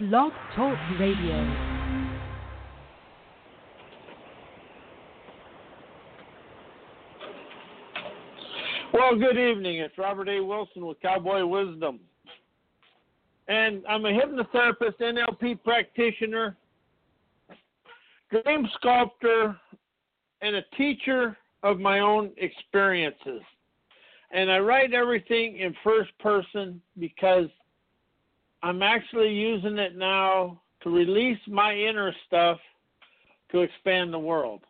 Blog Talk Radio. Well, good evening. It's Robert A. Wilson with Cowboy Wisdom. And I'm a hypnotherapist, NLP practitioner, dream sculptor, and a teacher of my own experiences. And I write everything in first person because I'm actually using it now to release my inner stuff to expand the world.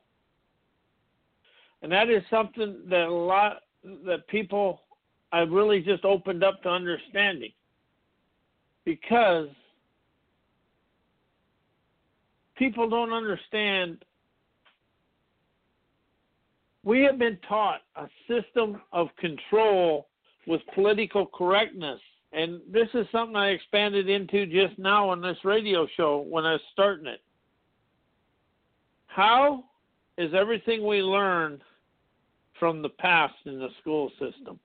And that is something that a lot that people I've really just opened up to understanding. Because people don't understand we have been taught a system of control with political correctness. And this is something I expanded into just now on this radio show when I was starting it. How is everything we learn from the past in the school system?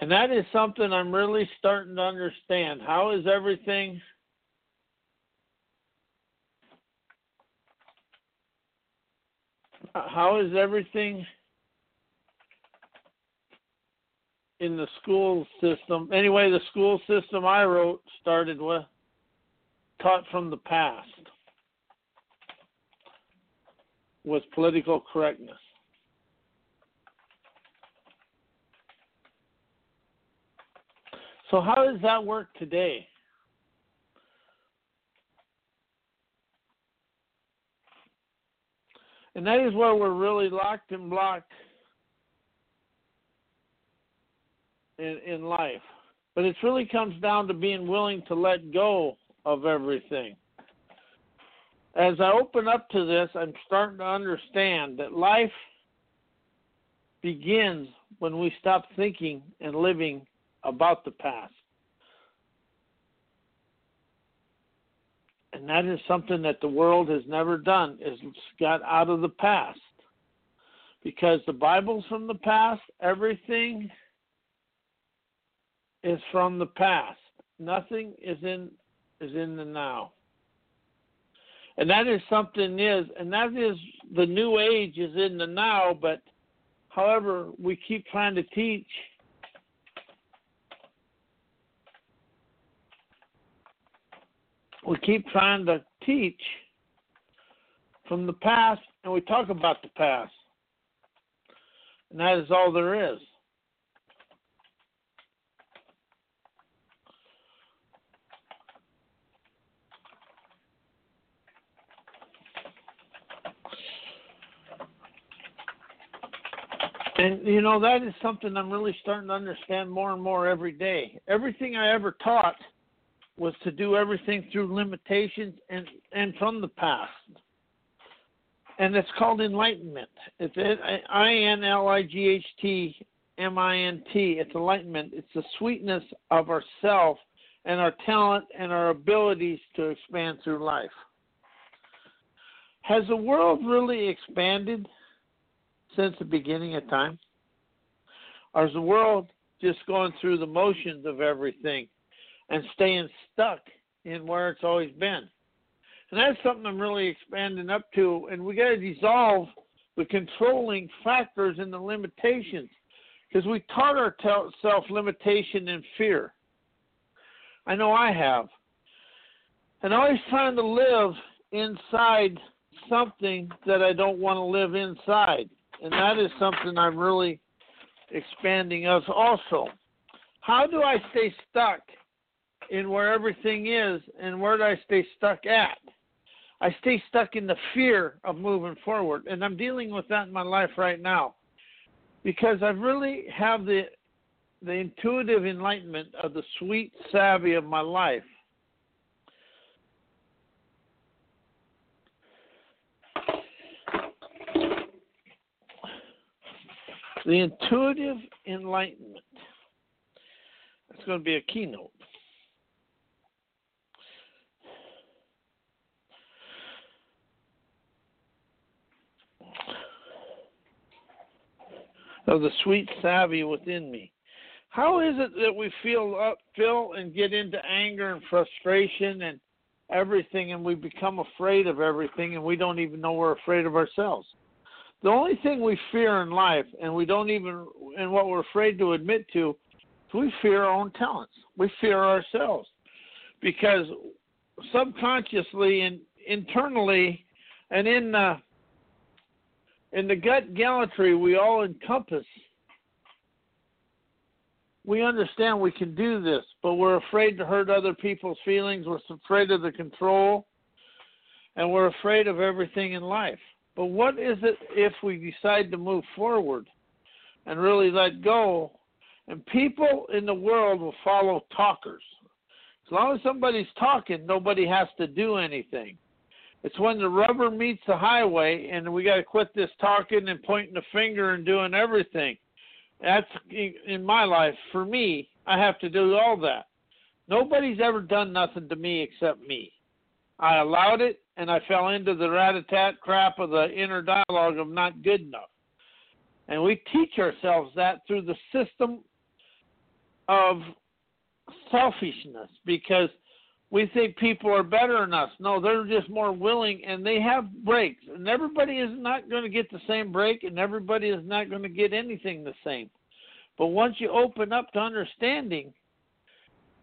And that is something I'm really starting to understand. How is everything how is everything in the school system. Anyway the school system i wrote started with taught from the past with political correctness. So how does that work today? And that is where we're really locked and blocked in, in life. But it really comes down to being willing to let go of everything. As I open up to this, I'm starting to understand that life begins when we stop thinking and living about the past. and that is something that the world has never done is got out of the past because the bible's from the past everything is from the past nothing is in is in the now and that is something is and that is the new age is in the now but however we keep trying to teach we keep trying to teach from the past and we talk about the past. And that is all there is. And you know that is something I'm really starting to understand more and more every day. Everything I ever taught was to do everything through limitations and and from the past. And it's called enlightenment. It's I N L I G H T M I N T. It's enlightenment. It's the sweetness of ourself and our talent and our abilities to expand through life. Has the world really expanded since the beginning of time? Or is the world just going through the motions of everything and staying stuck in where it's always been. And that's something I'm really expanding up to. And we got to dissolve the controlling factors and the limitations because we taught ourselves limitation and fear. I know I have. And always trying to live inside something that I don't want to live inside. And that is something I'm really expanding us also. How do I stay stuck in where everything is and where do I stay stuck at? I stay stuck in the fear of moving forward. And I'm dealing with that in my life right now. Because I really have the the intuitive enlightenment of the sweet savvy of my life. The intuitive enlightenment. That's going to be a keynote. Of the sweet savvy within me. How is it that we feel up, feel and get into anger and frustration and everything, and we become afraid of everything, and we don't even know we're afraid of ourselves? The only thing we fear in life, and we don't even, and what we're afraid to admit to, is we fear our own talents. We fear ourselves because subconsciously and internally, and in the in the gut gallantry we all encompass we understand we can do this, but we're afraid to hurt other people's feelings. We're afraid of the control, and we're afraid of everything in life. But what is it if we decide to move forward and really let go? And people in the world will follow talkers. As long as somebody's talking, nobody has to do anything. It's when the rubber meets the highway and we got to quit this talking and pointing the finger and doing everything. That's in my life. For me, I have to do all that. Nobody's ever done nothing to me except me. I allowed it, and I fell into the rat-a-tat crap of the inner dialogue of not good enough. And we teach ourselves that through the system of selfishness because we think people are better than us. No, they're just more willing and they have breaks. And everybody is not going to get the same break and everybody is not going to get anything the same. But once you open up to understanding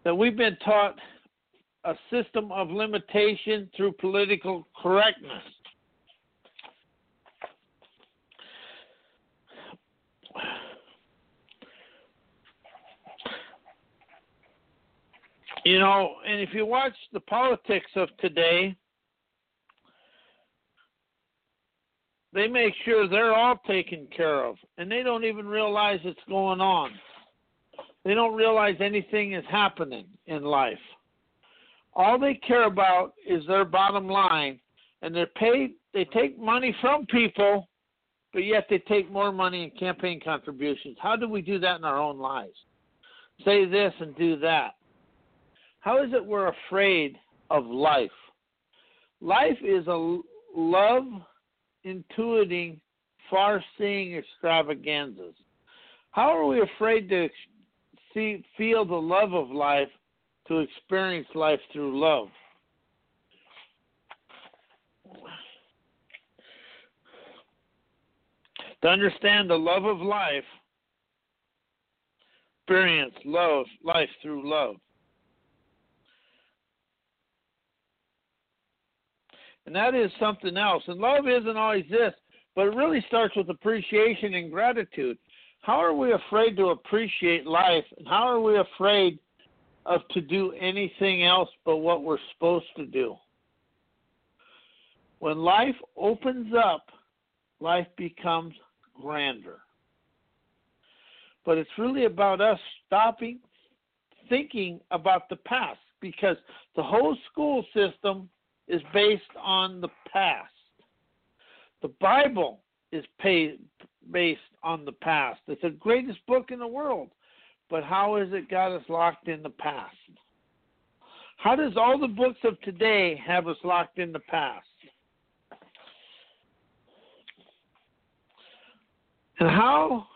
that we've been taught a system of limitation through political correctness. You know, and if you watch the politics of today, they make sure they're all taken care of, and they don't even realize it's going on. They don't realize anything is happening in life. All they care about is their bottom line, and they're paid. They take money from people, but yet they take more money in campaign contributions. How do we do that in our own lives? Say this and do that. How is it we're afraid of life? Life is a love intuiting, far seeing extravaganzas. How are we afraid to see, feel the love of life, to experience life through love? To understand the love of life, experience love, life through love. And that is something else. And love isn't always this, but it really starts with appreciation and gratitude. How are we afraid to appreciate life? And how are we afraid of to do anything else but what we're supposed to do? When life opens up, life becomes grander. But it's really about us stopping thinking about the past because the whole school system is based on the past. The Bible is pay, based on the past. It's the greatest book in the world. But how has it got us locked in the past? How does all the books of today have us locked in the past? And how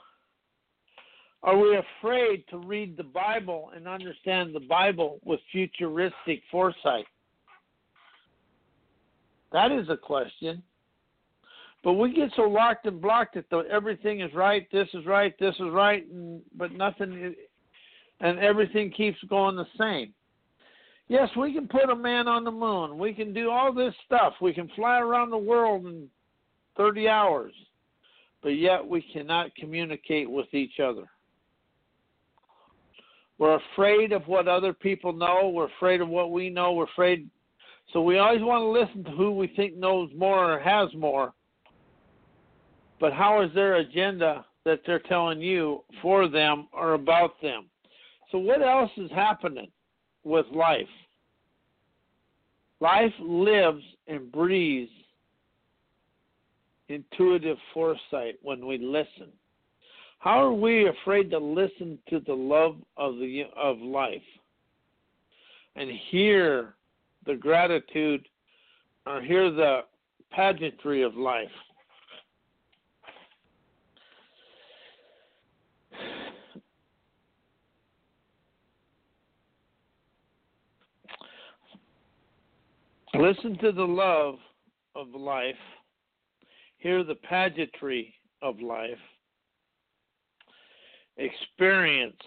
are we afraid to read the Bible and understand the Bible with futuristic foresight? That is a question. But we get so locked and blocked that the, everything is right, this is right, this is right, and, but nothing, and everything keeps going the same. Yes, we can put a man on the moon. We can do all this stuff. We can fly around the world in 30 hours, but yet we cannot communicate with each other. We're afraid of what other people know. We're afraid of what we know. We're afraid so we always want to listen to who we think knows more or has more. But how is their agenda that they're telling you for them or about them. So, what else is happening with life? Life lives and breathes intuitive foresight when we listen. How are we afraid to listen to the love of the of life and hear the gratitude or hear the pageantry of life? Listen to the love of life, hear the pageantry of life, experience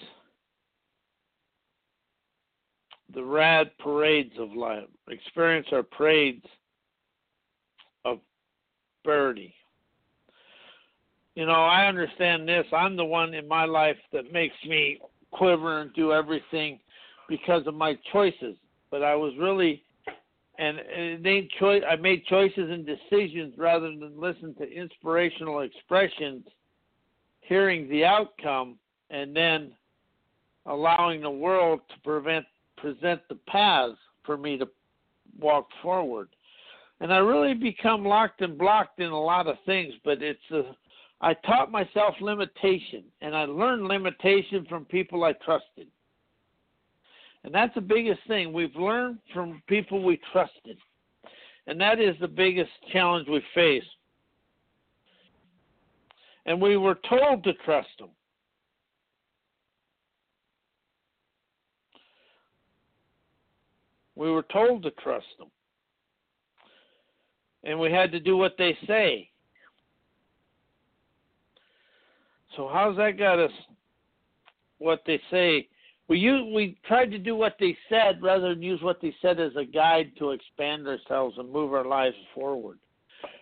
the rad parades of life, experience our parades of prosperity. You know, I understand this. I'm the one in my life that makes me quiver and do everything because of my choices. But I was really and choice. I made choices and decisions rather than listen to inspirational expressions, hearing the outcome, and then allowing the world to prevent present the paths for me to walk forward. And I really become locked and blocked in a lot of things, but it's a I taught myself limitation, and I learned limitation from people I trusted. And that's the biggest thing. We've learned from people we trusted. And that is the biggest challenge we face. And we were told to trust them. We were told to trust them. And we had to do what they say. So how's that got us what they say we use, we tried to do what they said rather than use what they said as a guide to expand ourselves and move our lives forward.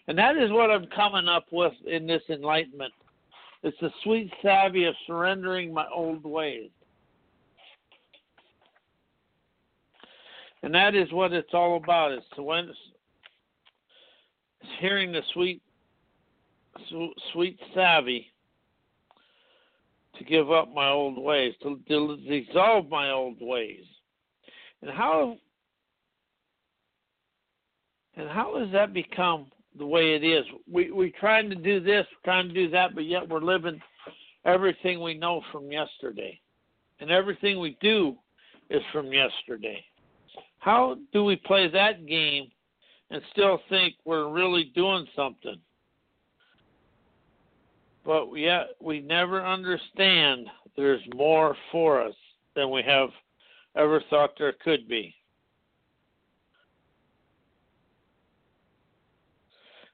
And that is what I'm coming up with in this enlightenment. It's the sweet savvy of surrendering my old ways. And that is what it's all about. It's, when it's, hearing the sweet, sweet savvy to give up my old ways, to, dissolve my old ways. And how and how has that become the way it is? We we're trying to do this, trying to do that, but yet we're living everything we know from yesterday. And everything we do is from yesterday. How do we play that game and still think we're really doing something? But yet we never understand there's more for us than we have ever thought there could be.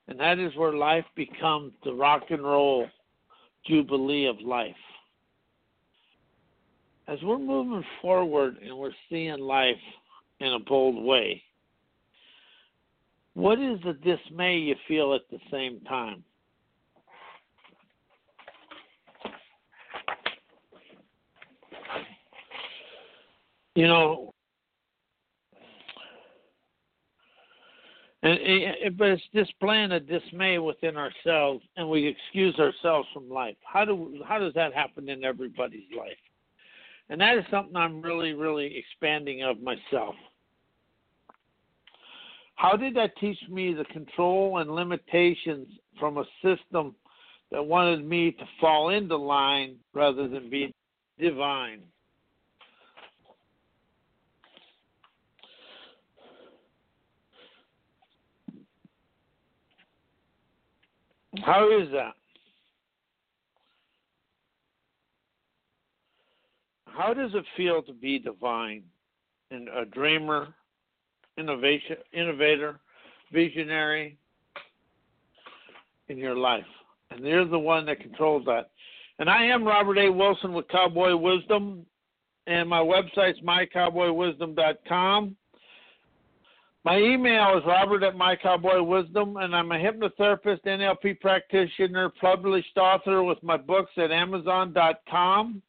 And that is where life becomes the rock and roll jubilee of life. As we're moving forward and we're seeing life in a bold way, what is the dismay you feel at the same time? You know, and, and but it's displaying a dismay within ourselves, and we excuse ourselves from life. How do how does that happen in everybody's life? And that is something I'm really, really expanding of myself. How did that teach me the control and limitations from a system that wanted me to fall into line rather than be divine? How is that? How does it feel to be divine and a dreamer, innovation, innovator, visionary in your life? And you're the one that controls that. And I am Robert A. Wilson with Cowboy Wisdom, and my website's mycowboywisdom.com. My email is robert at mycowboywisdom, and I'm a hypnotherapist, NLP practitioner, published author with my books at amazon.com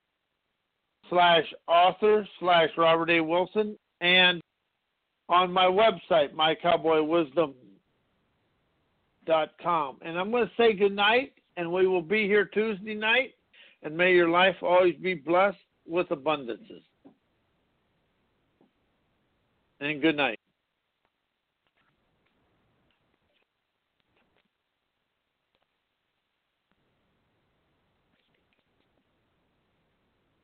slash author slash Robert A. Wilson, and on my website, mycowboywisdom.com. And I'm going to say good night and we will be here Tuesday night. And may your life always be blessed with abundances. And good night.